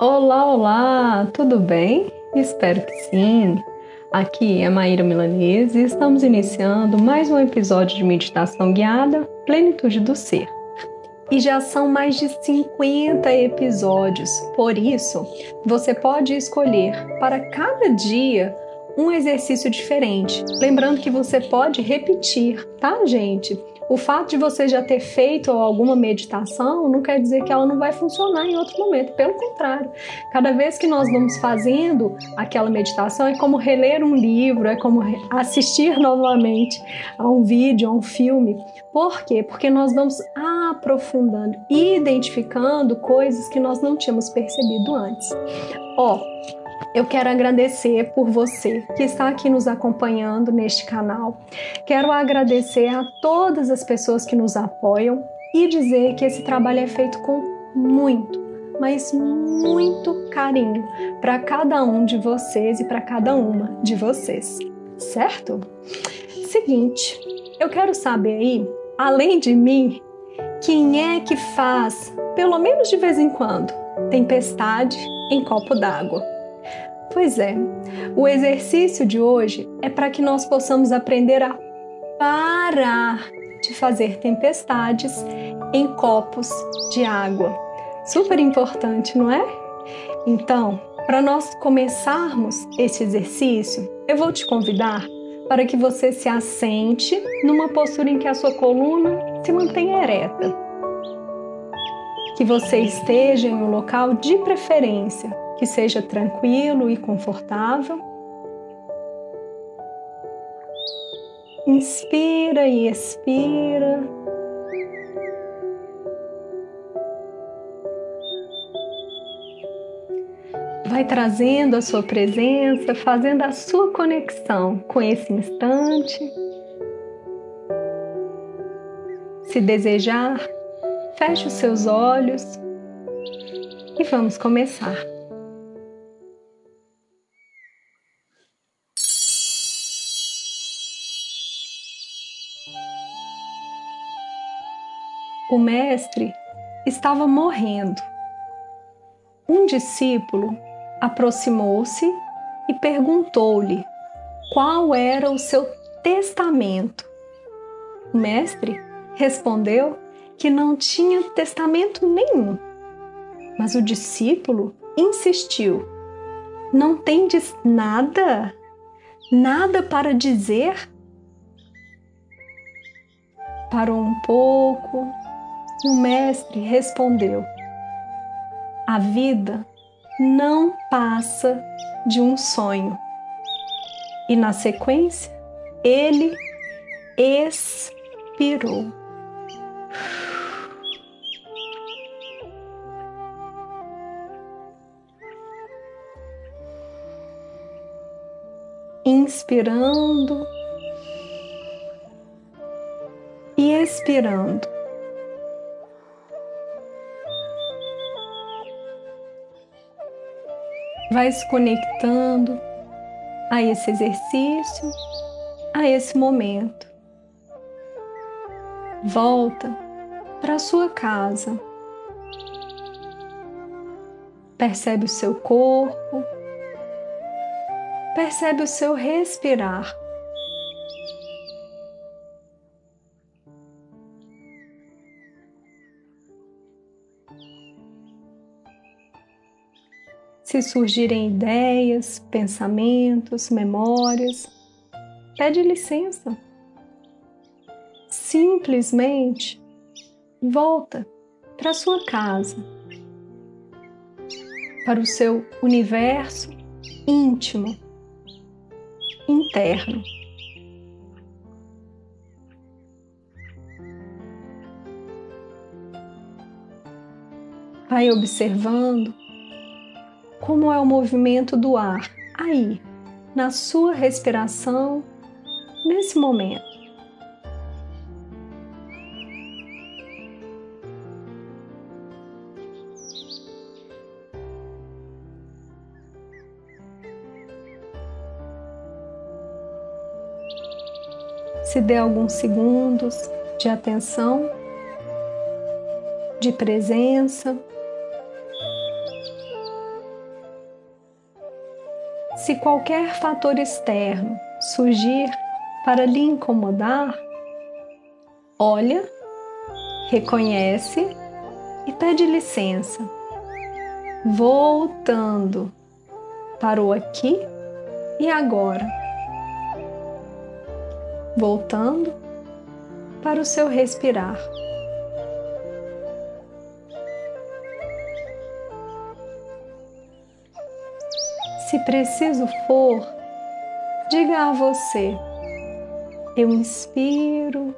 Olá, olá, tudo bem? Espero que sim. Aqui é Maíra Milanese e estamos iniciando mais um episódio de meditação guiada Plenitude do Ser. E já são mais de 50 episódios, por isso você pode escolher para cada dia um exercício diferente. Lembrando que você pode repetir, tá, gente? O fato de você já ter feito alguma meditação não quer dizer que ela não vai funcionar em outro momento. Pelo contrário, cada vez que nós vamos fazendo aquela meditação é como reler um livro, é como assistir novamente a um vídeo, a um filme. Por quê? Porque nós vamos aprofundando, identificando coisas que nós não tínhamos percebido antes. Ó, eu quero agradecer por você que está aqui nos acompanhando neste canal. Quero agradecer a todas as pessoas que nos apoiam e dizer que esse trabalho é feito com muito, mas muito carinho para cada um de vocês e para cada uma de vocês, certo? Seguinte, eu quero saber aí, além de mim, quem é que faz, pelo menos de vez em quando, tempestade em copo d'água? Pois é, o exercício de hoje é para que nós possamos aprender a parar de fazer tempestades em copos de água. Super importante, não é? Então, para nós começarmos esse exercício, eu vou te convidar para que você se assente numa postura em que a sua coluna se mantenha ereta. Que você esteja em um local de preferência que seja tranquilo e confortável. Inspira e expira. Vai trazendo a sua presença, fazendo a sua conexão com esse instante. Se desejar, feche os seus olhos e vamos começar. O mestre estava morrendo. Um discípulo aproximou-se e perguntou-lhe qual era o seu testamento. O mestre respondeu que não tinha testamento nenhum. Mas o discípulo insistiu: Não tendes nada? Nada para dizer? Parou um pouco, e o mestre respondeu: A vida não passa de um sonho. E na sequência, ele expirou. Inspirando e expirando. Vai se conectando a esse exercício, a esse momento. Volta para sua casa. Percebe o seu corpo, percebe o seu respirar. Se surgirem ideias, pensamentos, memórias, pede licença. Simplesmente volta para sua casa, para o seu universo íntimo, interno. Vai observando como é o movimento do ar aí, na sua respiração, nesse momento. Se dê alguns segundos de atenção, de presença Se qualquer fator externo surgir para lhe incomodar, olha, reconhece e pede licença, voltando para o aqui e agora. Voltando para o seu respirar. Preciso for, diga a você: eu inspiro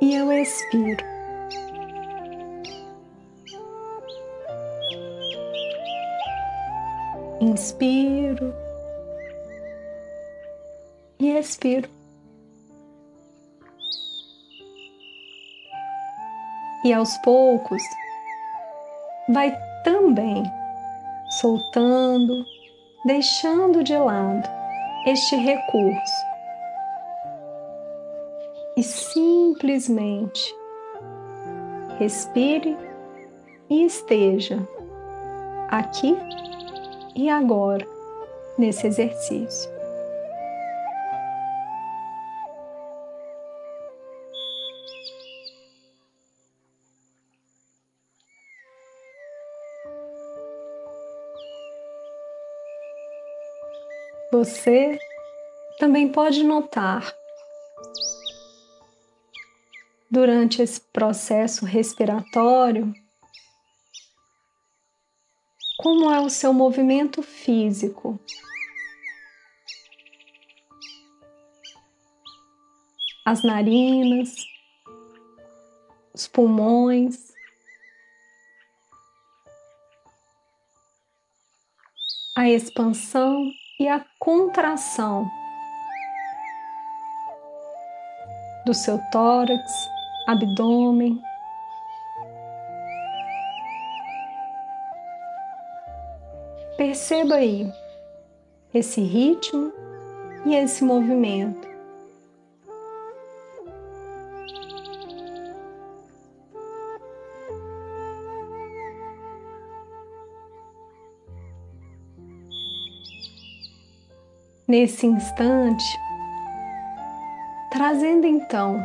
e eu expiro. Inspiro e expiro. E aos poucos vai também soltando, deixando de lado este recurso e simplesmente respire e esteja aqui e agora nesse exercício. Você também pode notar durante esse processo respiratório como é o seu movimento físico. As narinas, os pulmões, a expansão e a contração do seu tórax, abdômen. Perceba aí esse ritmo e esse movimento. Nesse instante, trazendo então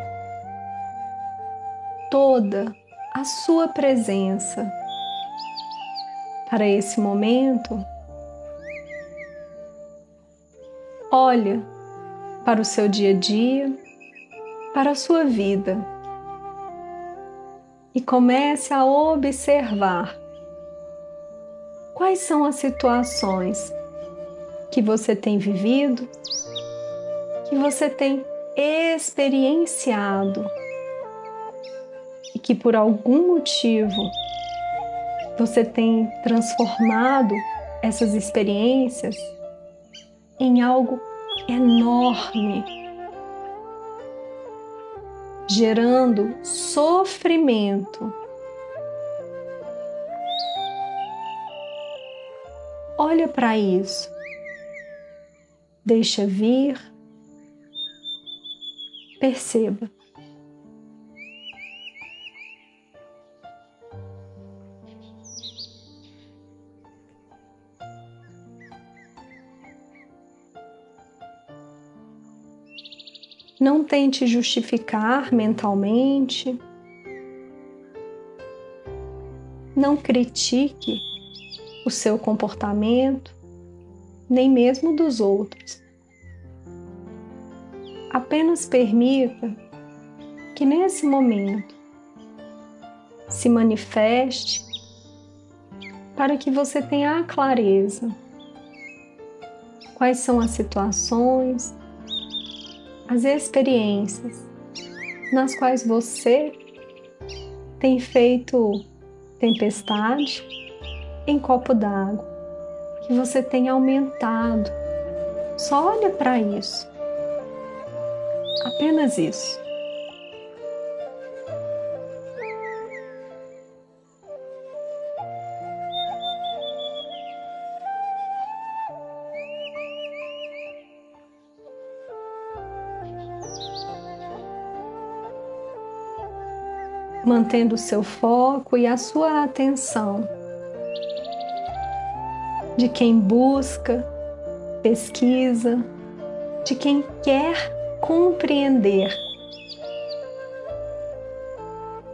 toda a sua presença para esse momento, olha para o seu dia a dia, para a sua vida e comece a observar quais são as situações que você tem vivido, que você tem experienciado e que por algum motivo você tem transformado essas experiências em algo enorme, gerando sofrimento. Olha para isso deixa vir, perceba. Não tente justificar mentalmente. Não critique o seu comportamento nem mesmo dos outros. Apenas permita que nesse momento se manifeste para que você tenha a clareza quais são as situações, as experiências nas quais você tem feito tempestade em copo d'água que você tem aumentado. Só olha para isso. Apenas isso. mantendo o seu foco e a sua atenção de quem busca, pesquisa, de quem quer compreender.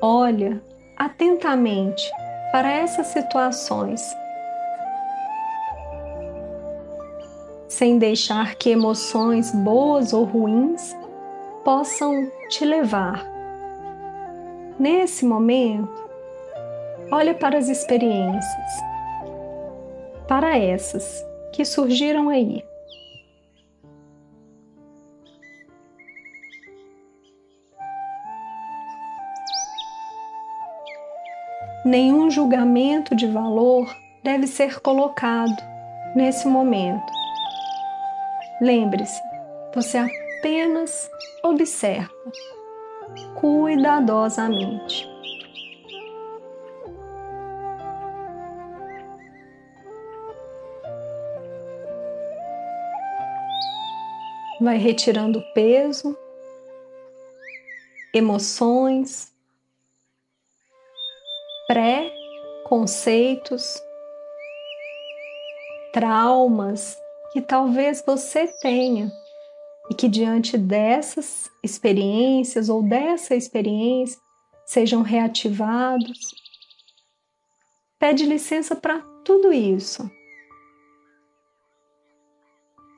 Olha atentamente para essas situações, sem deixar que emoções boas ou ruins possam te levar. Nesse momento, olha para as experiências, para essas que surgiram aí. Nenhum julgamento de valor deve ser colocado nesse momento. Lembre-se, você apenas observa cuidadosamente. Vai retirando peso, emoções, pré-conceitos, traumas que talvez você tenha e que diante dessas experiências ou dessa experiência sejam reativados. Pede licença para tudo isso.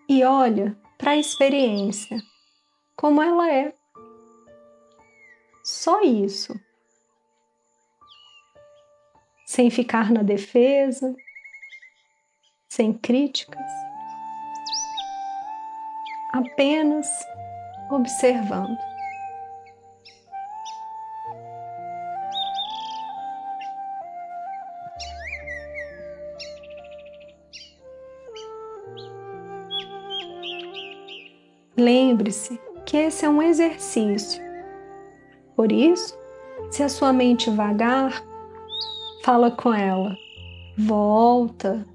E olha para a experiência como ela é. Só isso. Sem ficar na defesa, sem críticas apenas observando. Lembre-se que esse é um exercício. Por isso, se a sua mente vagar, fala com ela, volta.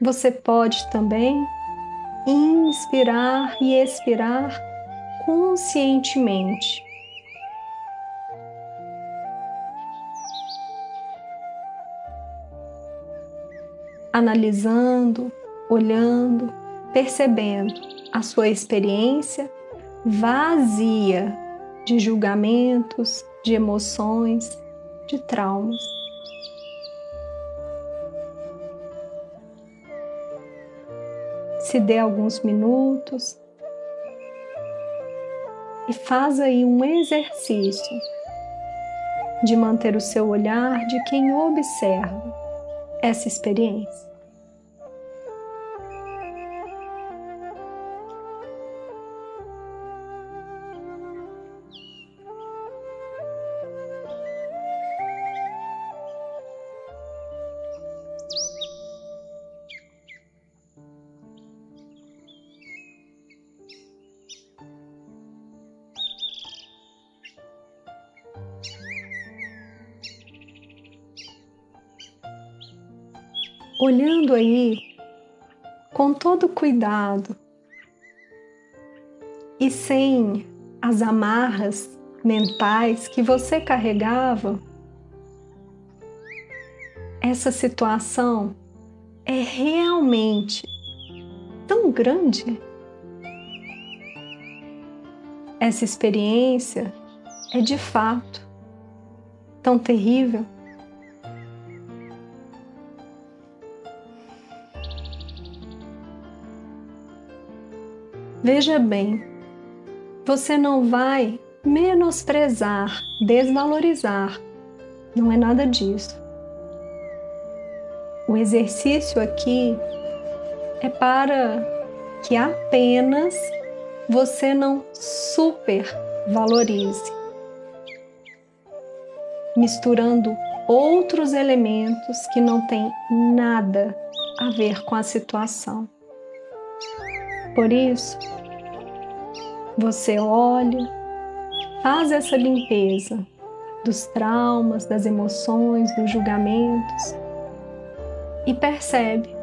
Você pode também inspirar e expirar conscientemente. Analisando, olhando, percebendo a sua experiência vazia de julgamentos, de emoções, de traumas. se dê alguns minutos e faz aí um exercício de manter o seu olhar de quem observa essa experiência. Olhando aí com todo cuidado e sem as amarras mentais que você carregava, essa situação é realmente tão grande. Essa experiência é de fato tão terrível. Veja bem, você não vai menosprezar, desvalorizar. Não é nada disso. O exercício aqui é para que apenas você não supervalorize, misturando outros elementos que não têm nada a ver com a situação. Por isso, você olha, faz essa limpeza dos traumas, das emoções, dos julgamentos e percebe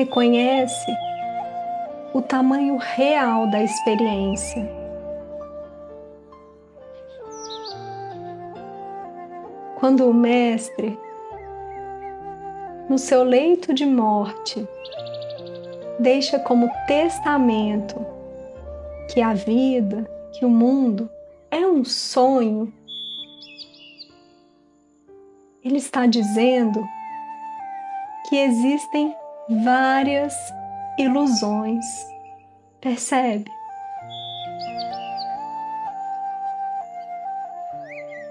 reconhece o tamanho real da experiência. Quando o mestre no seu leito de morte, deixa como testamento que a vida, que o mundo é um sonho, ele está dizendo que existem várias ilusões. Percebe?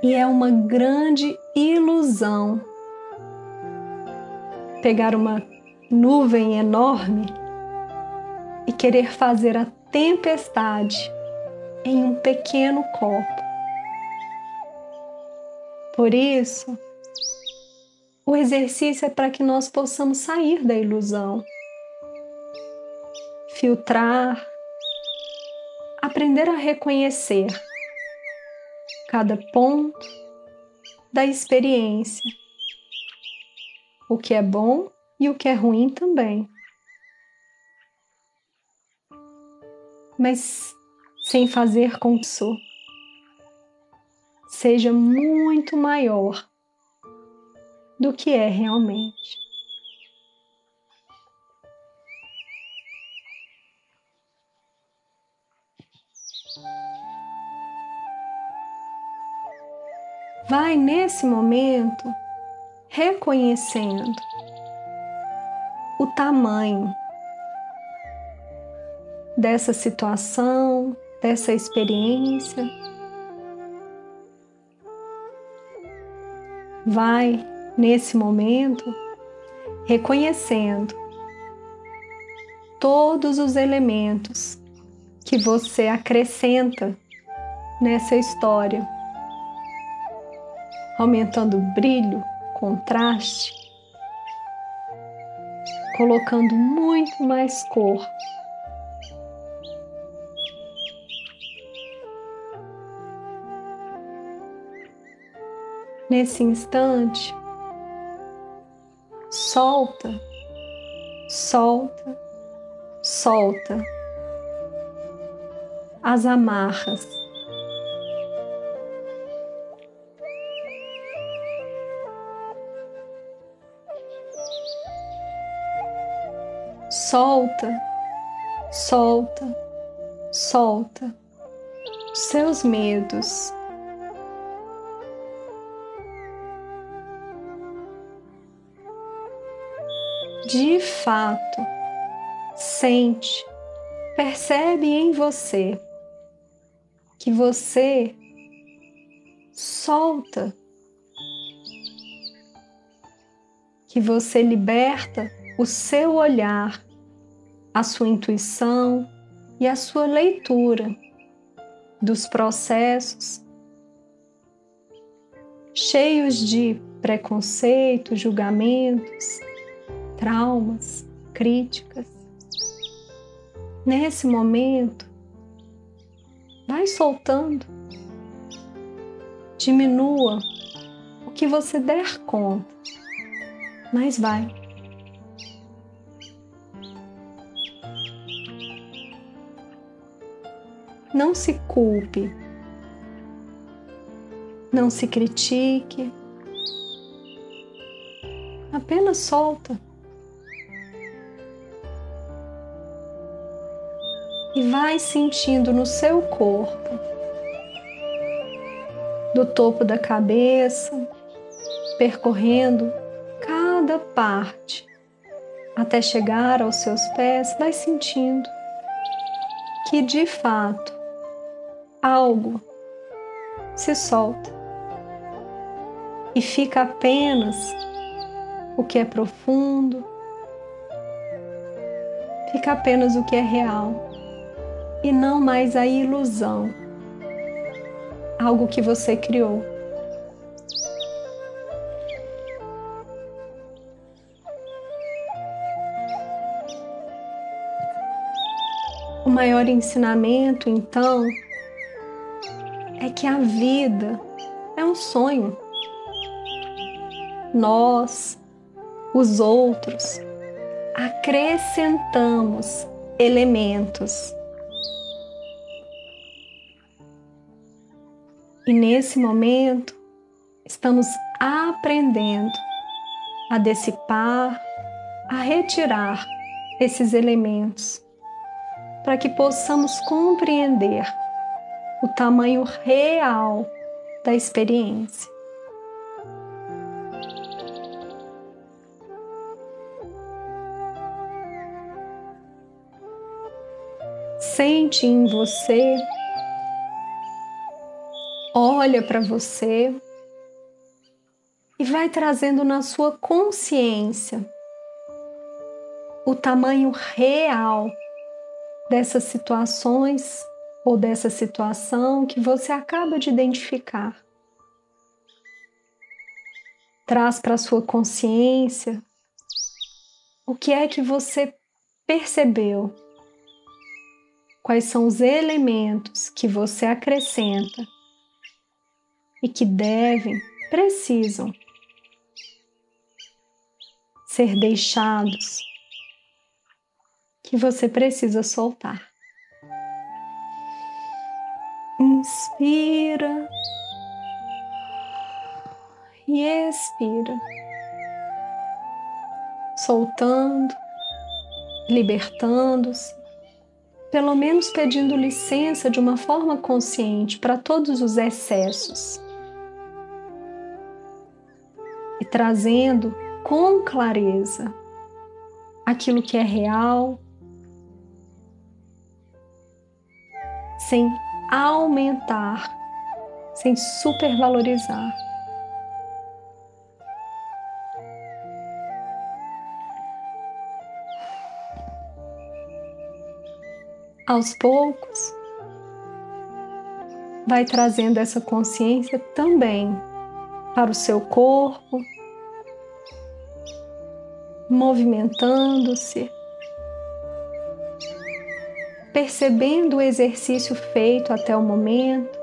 E é uma grande ilusão pegar uma nuvem enorme e querer fazer a tempestade em um pequeno copo. Por isso, o exercício é para que nós possamos sair da ilusão, filtrar, aprender a reconhecer cada ponto da experiência, o que é bom e o que é ruim também. Mas sem fazer com que isso seja muito maior do que é realmente. Vai nesse momento reconhecendo o tamanho dessa situação, dessa experiência. Vai nesse momento reconhecendo todos os elementos que você acrescenta nessa história aumentando o brilho, contraste, colocando muito mais cor. Nesse instante, solta, solta, solta as amarras solta, solta, solta. Seus medos. De fato, sente, percebe em você que você solta, que você liberta o seu olhar a sua intuição e a sua leitura dos processos cheios de preconceitos, julgamentos, traumas, críticas. Nesse momento, vai soltando, diminua o que você der conta, mas vai. Não se culpe, não se critique, apenas solta. E vai sentindo no seu corpo, do topo da cabeça, percorrendo cada parte até chegar aos seus pés, vai sentindo que de fato algo se solta e fica apenas o que é profundo, fica apenas o que é real e não mais a ilusão, algo que você criou. O maior ensinamento, então, é que a vida é um sonho. Nós, os outros, acrescentamos elementos. E nesse momento, estamos aprendendo a dissipar, a retirar esses elementos, para que possamos compreender o tamanho real da experiência. Sente em você, olha para você e vai trazendo na sua consciência o tamanho real dessas situações ou dessa situação que você acaba de identificar. Traz para a sua consciência o que é que você percebeu, quais são os elementos que você acrescenta e que devem, precisam ser deixados, que você precisa soltar. Inspira. E expira, soltando, libertando-se, pelo menos pedindo licença de uma forma consciente para todos os excessos. E trazendo com clareza aquilo que é real, sem aumentar, sem supervalorizar. Aos poucos, vai trazendo essa consciência também para o seu corpo, movimentando-se, percebendo o exercício feito até o momento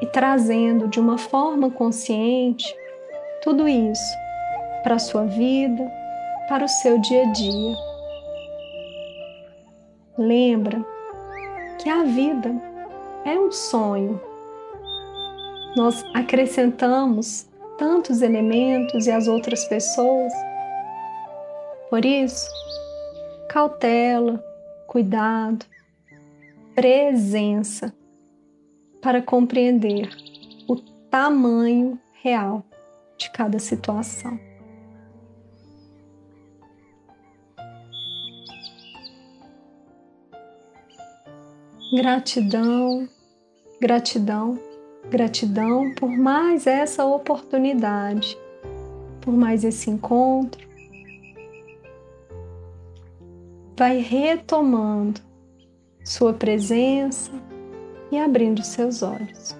e trazendo de uma forma consciente tudo isso para a sua vida, para o seu dia a dia. Lembra que a vida é um sonho. Nós acrescentamos tantos elementos e as outras pessoas. Por isso, cautela, cuidado, presença para compreender o tamanho real de cada situação. Gratidão, gratidão Gratidão por mais essa oportunidade, por mais esse encontro. Vai retomando sua presença e abrindo seus olhos.